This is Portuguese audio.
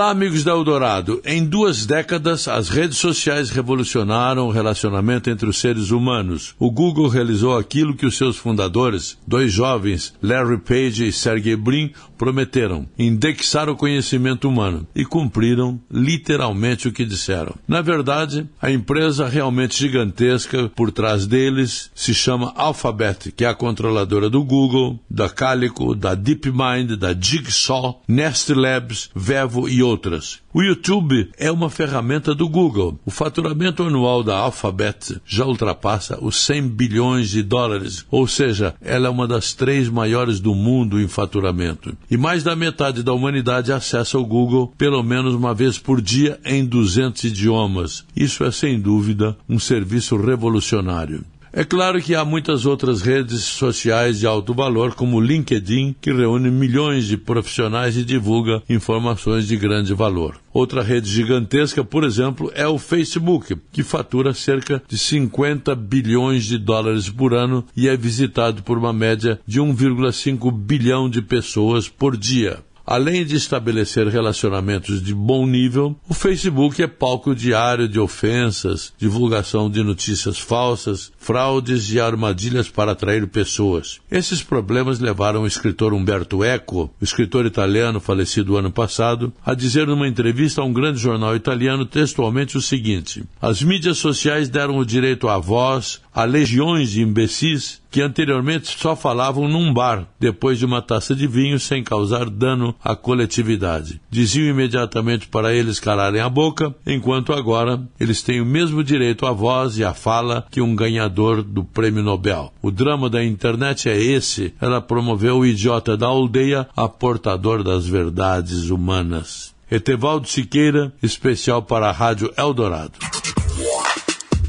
Olá, amigos da Eldorado. Em duas décadas, as redes sociais revolucionaram o relacionamento entre os seres humanos. O Google realizou aquilo que os seus fundadores, dois jovens, Larry Page e Sergey Brin, prometeram: indexar o conhecimento humano. E cumpriram literalmente o que disseram. Na verdade, a empresa realmente gigantesca por trás deles se chama Alphabet, que é a controladora do Google, da Calico, da DeepMind, da Jigsaw, Nest Labs, Vevo e outras. O YouTube é uma ferramenta do Google. O faturamento anual da Alphabet já ultrapassa os 100 bilhões de dólares, ou seja, ela é uma das três maiores do mundo em faturamento. E mais da metade da humanidade acessa o Google pelo menos uma vez por dia em 200 idiomas. Isso é sem dúvida um serviço revolucionário. É claro que há muitas outras redes sociais de alto valor, como o LinkedIn, que reúne milhões de profissionais e divulga informações de grande valor. Outra rede gigantesca, por exemplo, é o Facebook, que fatura cerca de 50 bilhões de dólares por ano e é visitado por uma média de 1,5 bilhão de pessoas por dia. Além de estabelecer relacionamentos de bom nível, o Facebook é palco diário de ofensas, divulgação de notícias falsas, fraudes e armadilhas para atrair pessoas. Esses problemas levaram o escritor Umberto Eco, o escritor italiano falecido ano passado, a dizer numa entrevista a um grande jornal italiano textualmente o seguinte: As mídias sociais deram o direito à voz a legiões de imbecis que anteriormente só falavam num bar, depois de uma taça de vinho, sem causar dano à coletividade. Diziam imediatamente para eles calarem a boca, enquanto agora eles têm o mesmo direito à voz e à fala que um ganhador do prêmio Nobel. O drama da internet é esse. Ela promoveu o idiota da aldeia a portador das verdades humanas. Etevaldo Siqueira, especial para a Rádio Eldorado.